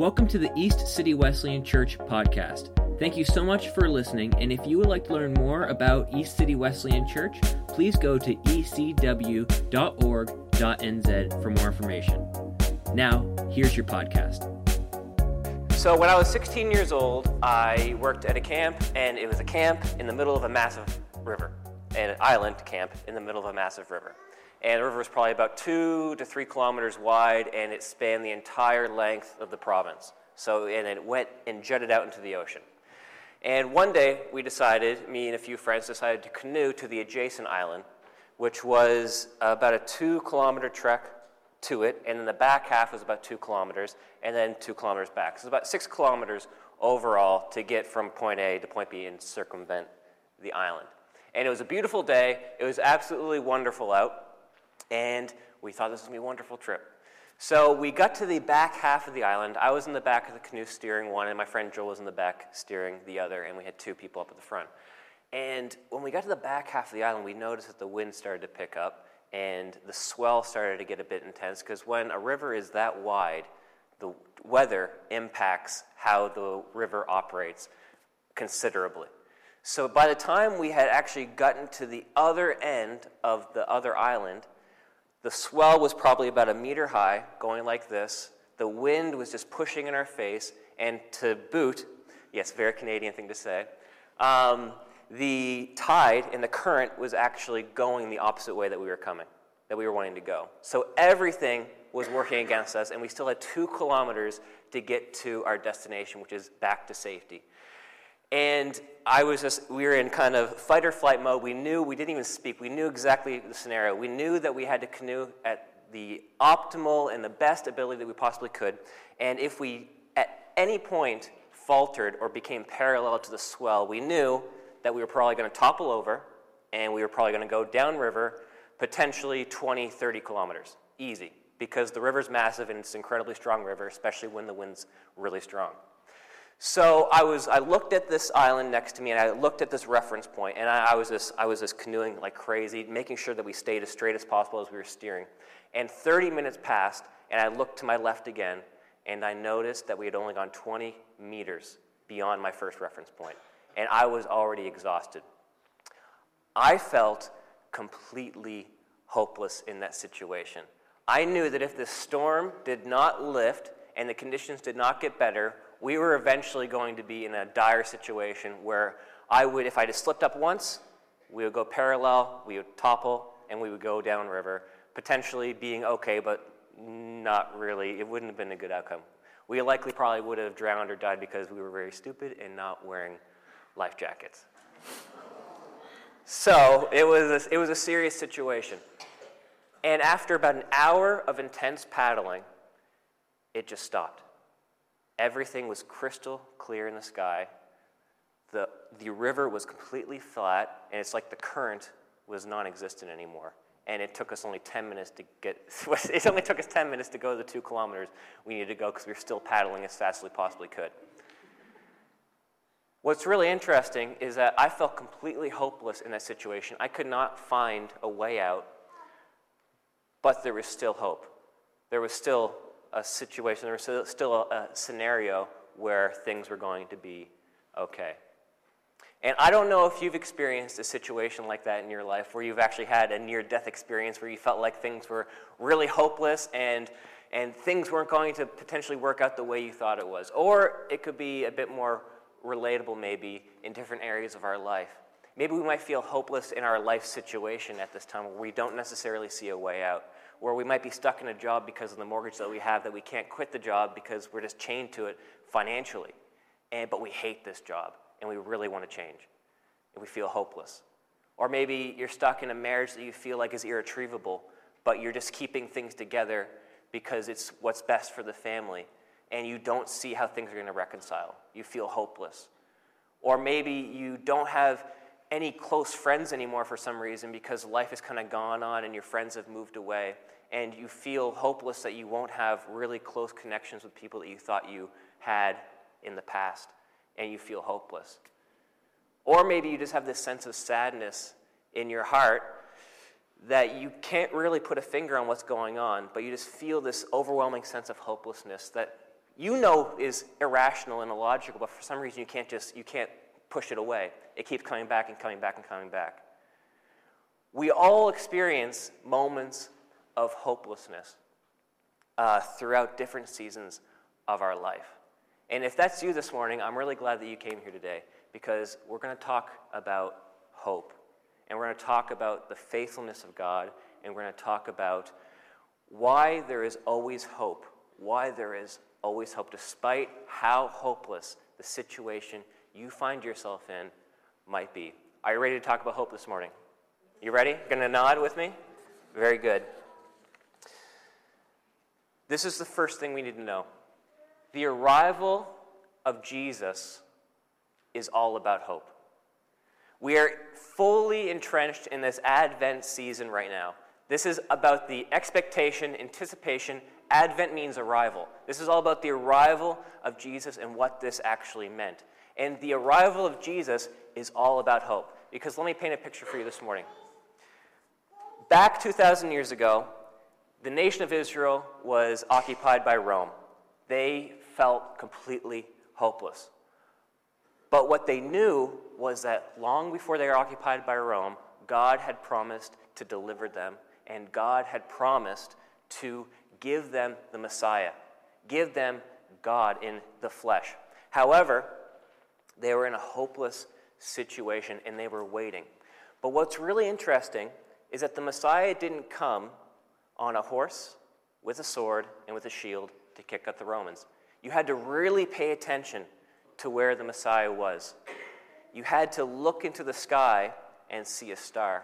Welcome to the East City Wesleyan Church podcast. Thank you so much for listening, and if you would like to learn more about East City Wesleyan Church, please go to ecw.org.nz for more information. Now, here's your podcast. So, when I was 16 years old, I worked at a camp, and it was a camp in the middle of a massive river, an island camp in the middle of a massive river. And the river was probably about two to three kilometers wide, and it spanned the entire length of the province. So, and it went and jutted out into the ocean. And one day, we decided, me and a few friends decided to canoe to the adjacent island, which was about a two kilometer trek to it, and then the back half was about two kilometers, and then two kilometers back. So it's about six kilometers overall to get from point A to point B and circumvent the island. And it was a beautiful day. It was absolutely wonderful out and we thought this was going to be a wonderful trip. So we got to the back half of the island. I was in the back of the canoe steering one, and my friend Joel was in the back steering the other, and we had two people up at the front. And when we got to the back half of the island, we noticed that the wind started to pick up, and the swell started to get a bit intense because when a river is that wide, the weather impacts how the river operates considerably. So by the time we had actually gotten to the other end of the other island, the swell was probably about a meter high, going like this. The wind was just pushing in our face, and to boot, yes, very Canadian thing to say, um, the tide and the current was actually going the opposite way that we were coming, that we were wanting to go. So everything was working against us, and we still had two kilometers to get to our destination, which is back to safety. And I was just, we were in kind of fight or flight mode. We knew, we didn't even speak, we knew exactly the scenario. We knew that we had to canoe at the optimal and the best ability that we possibly could. And if we, at any point, faltered or became parallel to the swell, we knew that we were probably going to topple over and we were probably going to go downriver, potentially 20, 30 kilometers. Easy, because the river's massive and it's an incredibly strong river, especially when the wind's really strong. So I was, I looked at this island next to me, and I looked at this reference point, and I, I, was just, I was just canoeing like crazy, making sure that we stayed as straight as possible as we were steering. And 30 minutes passed, and I looked to my left again, and I noticed that we had only gone 20 meters beyond my first reference point, and I was already exhausted. I felt completely hopeless in that situation. I knew that if the storm did not lift and the conditions did not get better, we were eventually going to be in a dire situation where I would, if I just slipped up once, we would go parallel, we would topple, and we would go downriver, potentially being okay, but not really. It wouldn't have been a good outcome. We likely probably would have drowned or died because we were very stupid and not wearing life jackets. So it was, a, it was a serious situation. And after about an hour of intense paddling, it just stopped. Everything was crystal clear in the sky. The, the river was completely flat, and it's like the current was non existent anymore. And it took us only 10 minutes to get, it only took us 10 minutes to go the two kilometers we needed to go because we were still paddling as fast as we possibly could. What's really interesting is that I felt completely hopeless in that situation. I could not find a way out, but there was still hope. There was still a situation, there was still a, a scenario where things were going to be okay. And I don't know if you've experienced a situation like that in your life where you've actually had a near death experience where you felt like things were really hopeless and, and things weren't going to potentially work out the way you thought it was. Or it could be a bit more relatable, maybe, in different areas of our life. Maybe we might feel hopeless in our life situation at this time where we don't necessarily see a way out where we might be stuck in a job because of the mortgage that we have that we can't quit the job because we're just chained to it financially. And, but we hate this job and we really want to change and we feel hopeless. Or maybe you're stuck in a marriage that you feel like is irretrievable, but you're just keeping things together because it's what's best for the family and you don't see how things are going to reconcile. You feel hopeless. Or maybe you don't have any close friends anymore for some reason because life has kind of gone on and your friends have moved away and you feel hopeless that you won't have really close connections with people that you thought you had in the past and you feel hopeless. Or maybe you just have this sense of sadness in your heart that you can't really put a finger on what's going on, but you just feel this overwhelming sense of hopelessness that you know is irrational and illogical, but for some reason you can't just you can't push it away. It keeps coming back and coming back and coming back. We all experience moments of hopelessness uh, throughout different seasons of our life. And if that's you this morning, I'm really glad that you came here today because we're going to talk about hope. And we're going to talk about the faithfulness of God, and we're going to talk about why there is always hope, why there is always hope, despite how hopeless the situation you find yourself in might be. Are you ready to talk about hope this morning? You ready? To nod with me? Very good. This is the first thing we need to know. The arrival of Jesus is all about hope. We are fully entrenched in this Advent season right now. This is about the expectation, anticipation. Advent means arrival. This is all about the arrival of Jesus and what this actually meant. And the arrival of Jesus is all about hope. Because let me paint a picture for you this morning. Back 2,000 years ago, the nation of Israel was occupied by Rome. They felt completely hopeless. But what they knew was that long before they were occupied by Rome, God had promised to deliver them, and God had promised to give them the Messiah, give them God in the flesh. However, they were in a hopeless situation and they were waiting. But what's really interesting is that the Messiah didn't come on a horse with a sword and with a shield to kick out the Romans. You had to really pay attention to where the Messiah was. You had to look into the sky and see a star.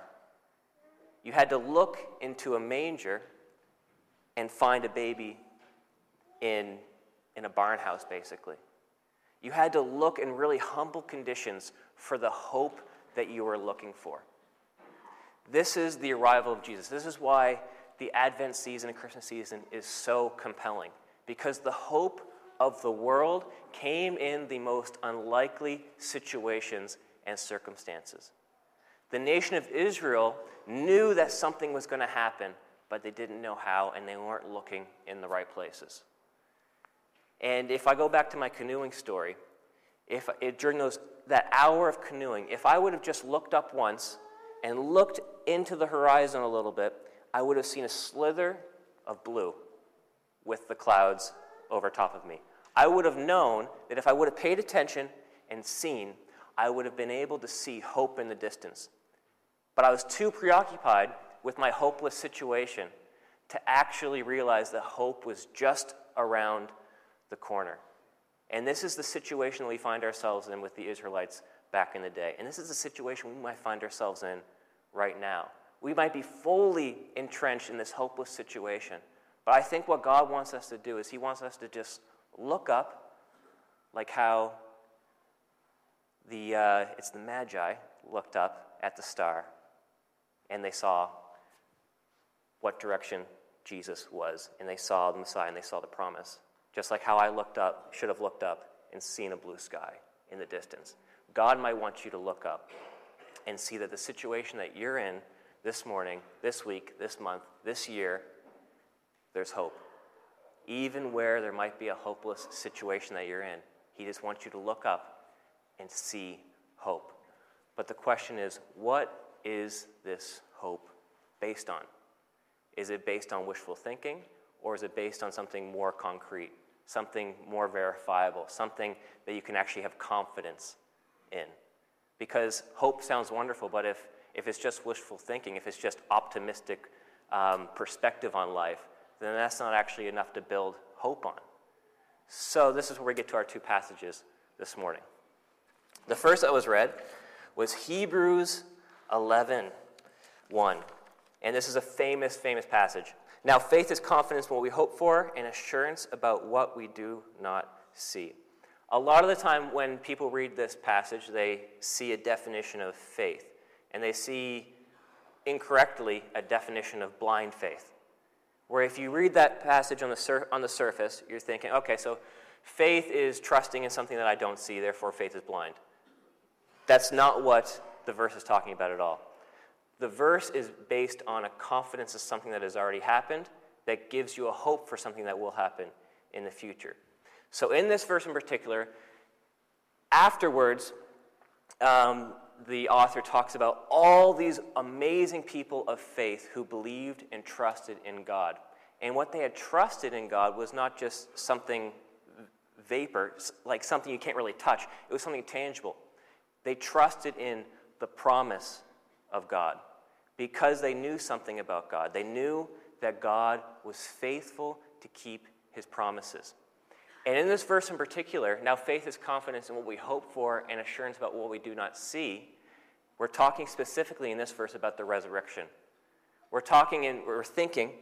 You had to look into a manger and find a baby in, in a barn house, basically. You had to look in really humble conditions for the hope that you were looking for. This is the arrival of Jesus. This is why the Advent season and Christmas season is so compelling, because the hope of the world came in the most unlikely situations and circumstances. The nation of Israel knew that something was going to happen, but they didn't know how, and they weren't looking in the right places. And if I go back to my canoeing story, if during those, that hour of canoeing, if I would have just looked up once and looked into the horizon a little bit, I would have seen a slither of blue with the clouds over top of me. I would have known that if I would have paid attention and seen, I would have been able to see hope in the distance. But I was too preoccupied with my hopeless situation to actually realize that hope was just around the corner. And this is the situation we find ourselves in with the Israelites back in the day. And this is the situation we might find ourselves in right now. We might be fully entrenched in this hopeless situation. But I think what God wants us to do is He wants us to just look up, like how the, uh, it's the Magi looked up at the star and they saw what direction Jesus was, and they saw the Messiah and they saw the promise. Just like how I looked up, should have looked up and seen a blue sky in the distance. God might want you to look up and see that the situation that you're in this morning, this week, this month, this year, there's hope. Even where there might be a hopeless situation that you're in, He just wants you to look up and see hope. But the question is what is this hope based on? Is it based on wishful thinking, or is it based on something more concrete, something more verifiable, something that you can actually have confidence in? Because hope sounds wonderful, but if, if it's just wishful thinking, if it's just optimistic um, perspective on life, then that's not actually enough to build hope on. So, this is where we get to our two passages this morning. The first that was read was Hebrews 11 1. And this is a famous, famous passage. Now, faith is confidence in what we hope for and assurance about what we do not see. A lot of the time, when people read this passage, they see a definition of faith, and they see incorrectly a definition of blind faith. Where if you read that passage on the, sur- on the surface, you're thinking, okay, so faith is trusting in something that I don't see, therefore faith is blind. That's not what the verse is talking about at all. The verse is based on a confidence of something that has already happened that gives you a hope for something that will happen in the future. So, in this verse in particular, afterwards, um, the author talks about all these amazing people of faith who believed and trusted in God. And what they had trusted in God was not just something vapor, like something you can't really touch, it was something tangible. They trusted in the promise of God because they knew something about God. They knew that God was faithful to keep his promises. And in this verse in particular, now faith is confidence in what we hope for and assurance about what we do not see. We're talking specifically in this verse about the resurrection. We're talking and we're thinking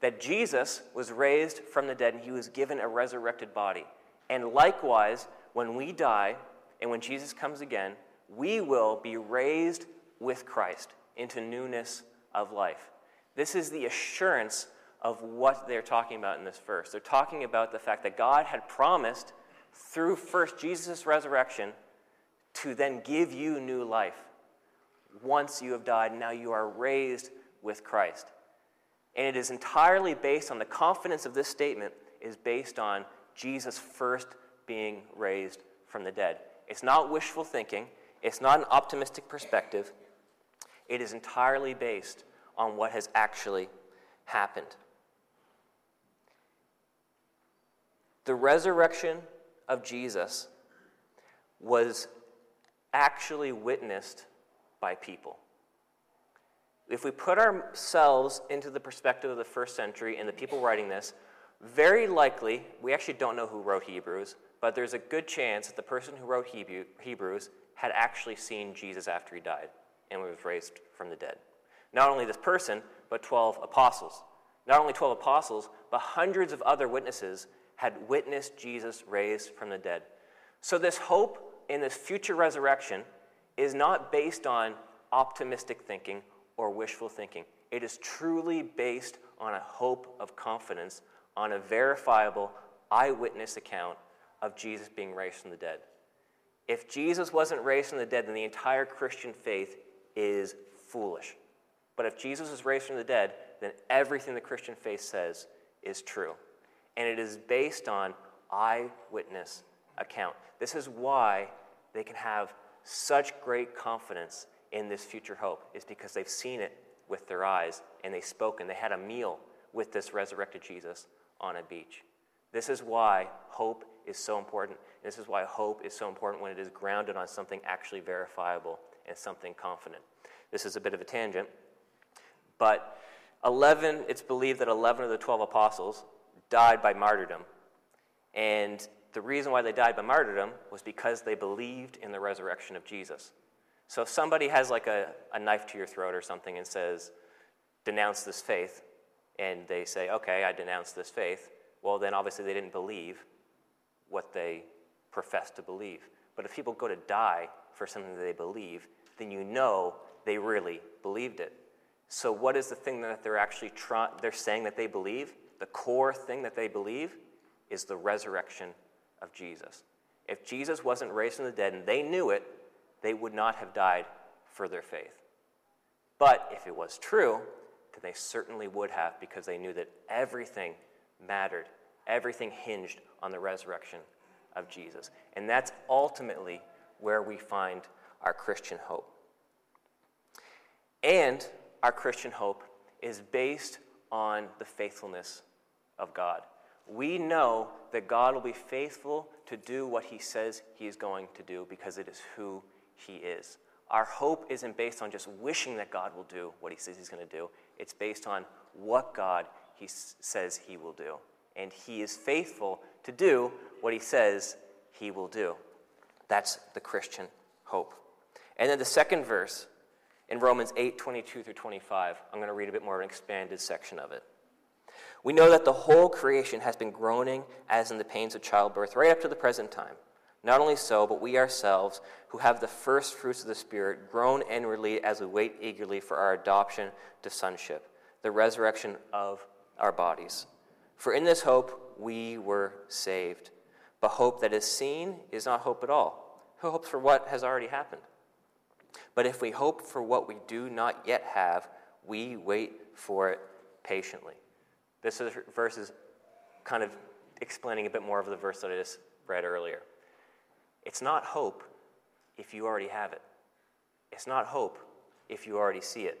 that Jesus was raised from the dead and he was given a resurrected body. And likewise, when we die and when Jesus comes again, we will be raised with Christ into newness of life. This is the assurance of what they're talking about in this verse. They're talking about the fact that God had promised through first Jesus' resurrection to then give you new life. Once you have died, now you are raised with Christ. And it is entirely based on the confidence of this statement is based on Jesus first being raised from the dead. It's not wishful thinking, it's not an optimistic perspective. It is entirely based on what has actually happened. The resurrection of Jesus was actually witnessed by people. If we put ourselves into the perspective of the first century and the people writing this, very likely, we actually don't know who wrote Hebrews, but there's a good chance that the person who wrote Hebrews had actually seen Jesus after he died and was raised from the dead. Not only this person, but 12 apostles. Not only 12 apostles, but hundreds of other witnesses had witnessed Jesus raised from the dead. So, this hope in this future resurrection is not based on optimistic thinking or wishful thinking. It is truly based on a hope of confidence, on a verifiable eyewitness account of Jesus being raised from the dead. If Jesus wasn't raised from the dead, then the entire Christian faith is foolish. But if Jesus is raised from the dead, then everything the Christian faith says is true and it is based on eyewitness account. This is why they can have such great confidence in this future hope, is because they've seen it with their eyes and they've spoken. They had a meal with this resurrected Jesus on a beach. This is why hope is so important. This is why hope is so important when it is grounded on something actually verifiable and something confident. This is a bit of a tangent, but 11, it's believed that 11 of the 12 apostles died by martyrdom. And the reason why they died by martyrdom was because they believed in the resurrection of Jesus. So if somebody has like a, a knife to your throat or something and says, denounce this faith, and they say, okay, I denounce this faith, well, then obviously they didn't believe what they profess to believe. But if people go to die for something that they believe, then you know they really believed it. So what is the thing that they're actually trying, they're saying that they believe? the core thing that they believe is the resurrection of Jesus. If Jesus wasn't raised from the dead and they knew it, they would not have died for their faith. But if it was true, then they certainly would have because they knew that everything mattered, everything hinged on the resurrection of Jesus. And that's ultimately where we find our Christian hope. And our Christian hope is based on the faithfulness of God. We know that God will be faithful to do what he says he is going to do because it is who he is. Our hope isn't based on just wishing that God will do what he says he's going to do, it's based on what God he says he will do. And he is faithful to do what he says he will do. That's the Christian hope. And then the second verse in Romans 8 22 through 25. I'm going to read a bit more of an expanded section of it. We know that the whole creation has been groaning as in the pains of childbirth right up to the present time. Not only so, but we ourselves, who have the first fruits of the Spirit, groan inwardly as we wait eagerly for our adoption to sonship, the resurrection of our bodies. For in this hope we were saved. But hope that is seen is not hope at all. Who hopes for what has already happened? But if we hope for what we do not yet have, we wait for it patiently. This is, verse is kind of explaining a bit more of the verse that I just read earlier. It's not hope if you already have it. It's not hope if you already see it.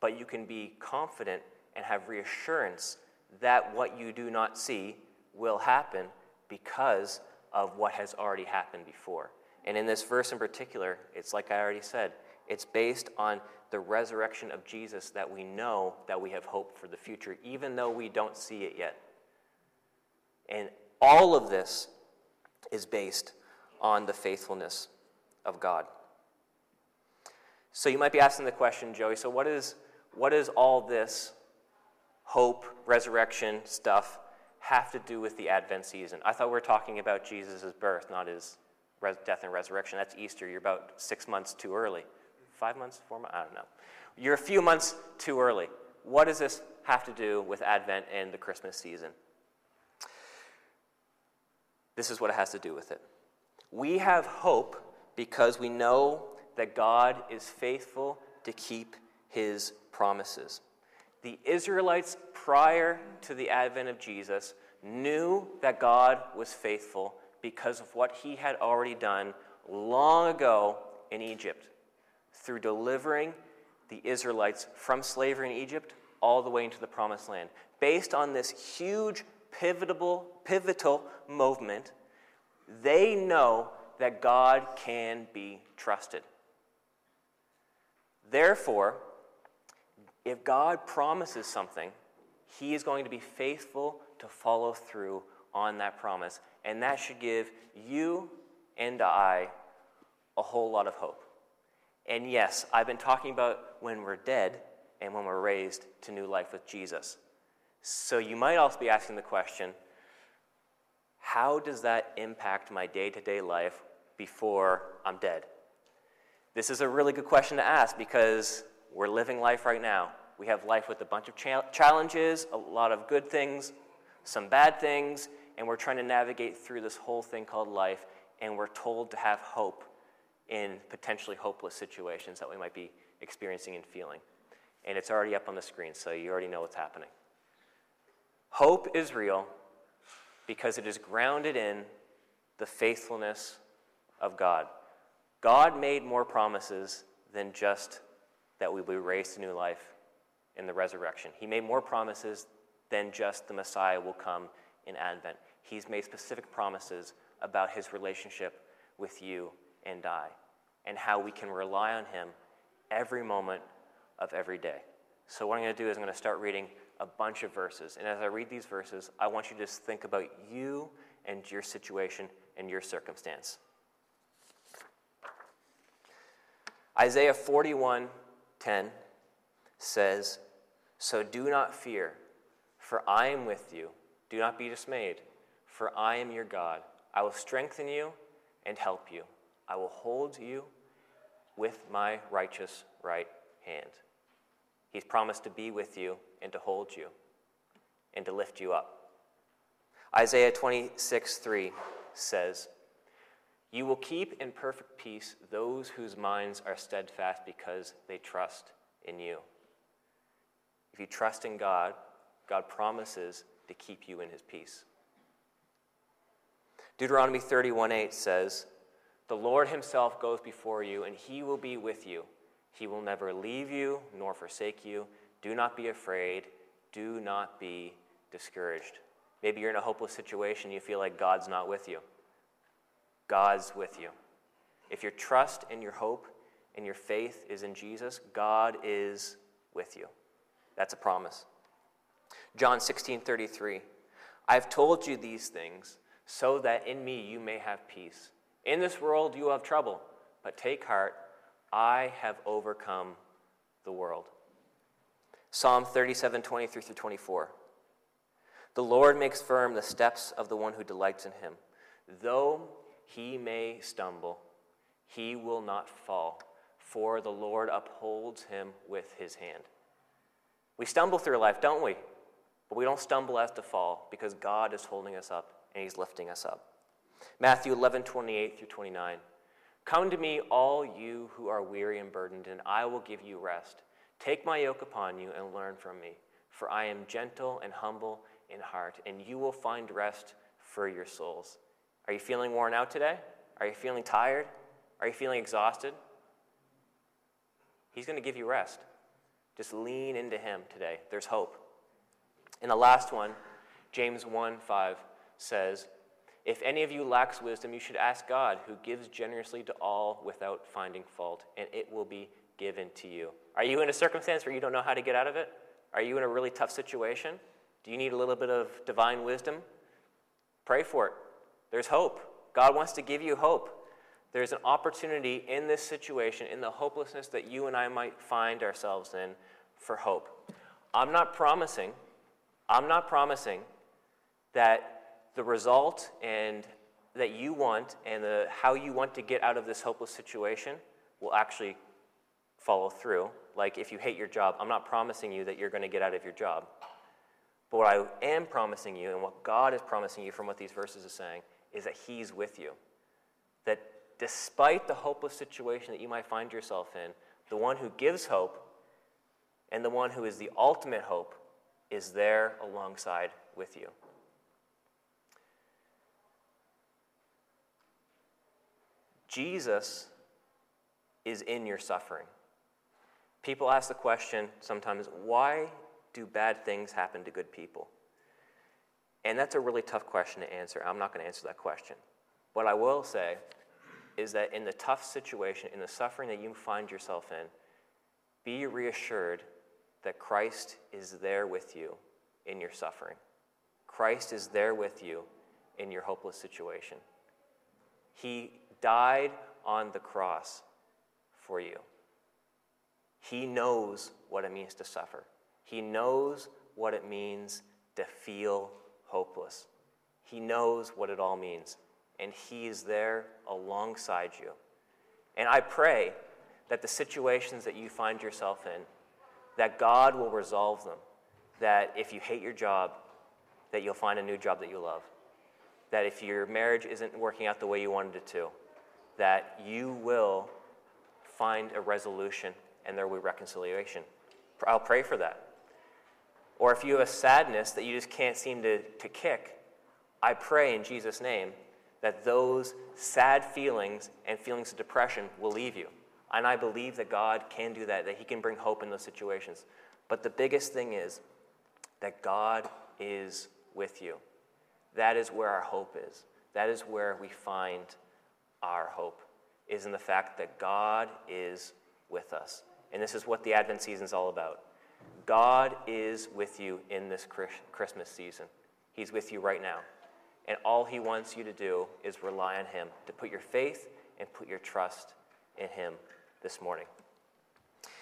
But you can be confident and have reassurance that what you do not see will happen because of what has already happened before. And in this verse in particular, it's like I already said, it's based on the resurrection of Jesus that we know that we have hope for the future, even though we don't see it yet. And all of this is based on the faithfulness of God. So you might be asking the question, Joey, so what is, what is all this hope, resurrection stuff have to do with the Advent season? I thought we were talking about Jesus' birth, not his res- death and resurrection. That's Easter. You're about six months too early. Five months? Four months? I don't know. You're a few months too early. What does this have to do with Advent and the Christmas season? This is what it has to do with it. We have hope because we know that God is faithful to keep his promises. The Israelites, prior to the advent of Jesus, knew that God was faithful because of what he had already done long ago in Egypt through delivering the Israelites from slavery in Egypt all the way into the promised land. Based on this huge pivotal, pivotal movement, they know that God can be trusted. Therefore, if God promises something, He is going to be faithful to follow through on that promise. And that should give you and I a whole lot of hope. And yes, I've been talking about when we're dead and when we're raised to new life with Jesus. So you might also be asking the question how does that impact my day to day life before I'm dead? This is a really good question to ask because we're living life right now. We have life with a bunch of cha- challenges, a lot of good things, some bad things, and we're trying to navigate through this whole thing called life, and we're told to have hope in potentially hopeless situations that we might be experiencing and feeling. And it's already up on the screen, so you already know what's happening. Hope is real because it is grounded in the faithfulness of God. God made more promises than just that we will be raised to new life in the resurrection. He made more promises than just the Messiah will come in Advent. He's made specific promises about his relationship with you and I, and how we can rely on him every moment of every day. So, what I'm going to do is I'm going to start reading a bunch of verses. And as I read these verses, I want you to just think about you and your situation and your circumstance. Isaiah 41:10 says, "So do not fear, for I am with you. Do not be dismayed, for I am your God. I will strengthen you and help you. I will hold you with my righteous right hand." He's promised to be with you and to hold you and to lift you up. Isaiah 26 3 says, you will keep in perfect peace those whose minds are steadfast because they trust in you. If you trust in God, God promises to keep you in his peace. Deuteronomy 31 8 says, The Lord himself goes before you, and he will be with you. He will never leave you nor forsake you. Do not be afraid. Do not be discouraged. Maybe you're in a hopeless situation, you feel like God's not with you. God's with you. If your trust and your hope and your faith is in Jesus, God is with you. That's a promise. John 16 33. I've told you these things so that in me you may have peace. In this world you have trouble, but take heart, I have overcome the world. Psalm 37 23 through 24. The Lord makes firm the steps of the one who delights in him. Though he may stumble, he will not fall, for the Lord upholds him with his hand. We stumble through life, don't we? But we don't stumble as to fall because God is holding us up and he's lifting us up. Matthew 11, 28 through 29. Come to me, all you who are weary and burdened, and I will give you rest. Take my yoke upon you and learn from me, for I am gentle and humble in heart, and you will find rest for your souls. Are you feeling worn out today? Are you feeling tired? Are you feeling exhausted? He's going to give you rest. Just lean into Him today. There's hope. And the last one, James 1 5 says, If any of you lacks wisdom, you should ask God, who gives generously to all without finding fault, and it will be given to you. Are you in a circumstance where you don't know how to get out of it? Are you in a really tough situation? Do you need a little bit of divine wisdom? Pray for it. There's hope. God wants to give you hope. There's an opportunity in this situation, in the hopelessness that you and I might find ourselves in, for hope. I'm not promising, I'm not promising that the result and that you want and the, how you want to get out of this hopeless situation will actually follow through. Like if you hate your job, I'm not promising you that you're going to get out of your job. But what I am promising you, and what God is promising you from what these verses are saying, is that He's with you. That despite the hopeless situation that you might find yourself in, the one who gives hope and the one who is the ultimate hope is there alongside with you. Jesus is in your suffering. People ask the question sometimes why do bad things happen to good people? And that's a really tough question to answer. I'm not going to answer that question. What I will say is that in the tough situation, in the suffering that you find yourself in, be reassured that Christ is there with you in your suffering. Christ is there with you in your hopeless situation. He died on the cross for you. He knows what it means to suffer. He knows what it means to feel hopeless. He knows what it all means, and He is there alongside you. And I pray that the situations that you find yourself in, that God will resolve them. That if you hate your job, that you'll find a new job that you love. That if your marriage isn't working out the way you wanted it to, that you will find a resolution and there will be reconciliation. I'll pray for that. Or if you have a sadness that you just can't seem to, to kick, I pray in Jesus' name that those sad feelings and feelings of depression will leave you. And I believe that God can do that, that He can bring hope in those situations. But the biggest thing is that God is with you. That is where our hope is. That is where we find our hope, is in the fact that God is with us. And this is what the Advent season is all about. God is with you in this Christmas season. He's with you right now. And all He wants you to do is rely on Him, to put your faith and put your trust in Him this morning.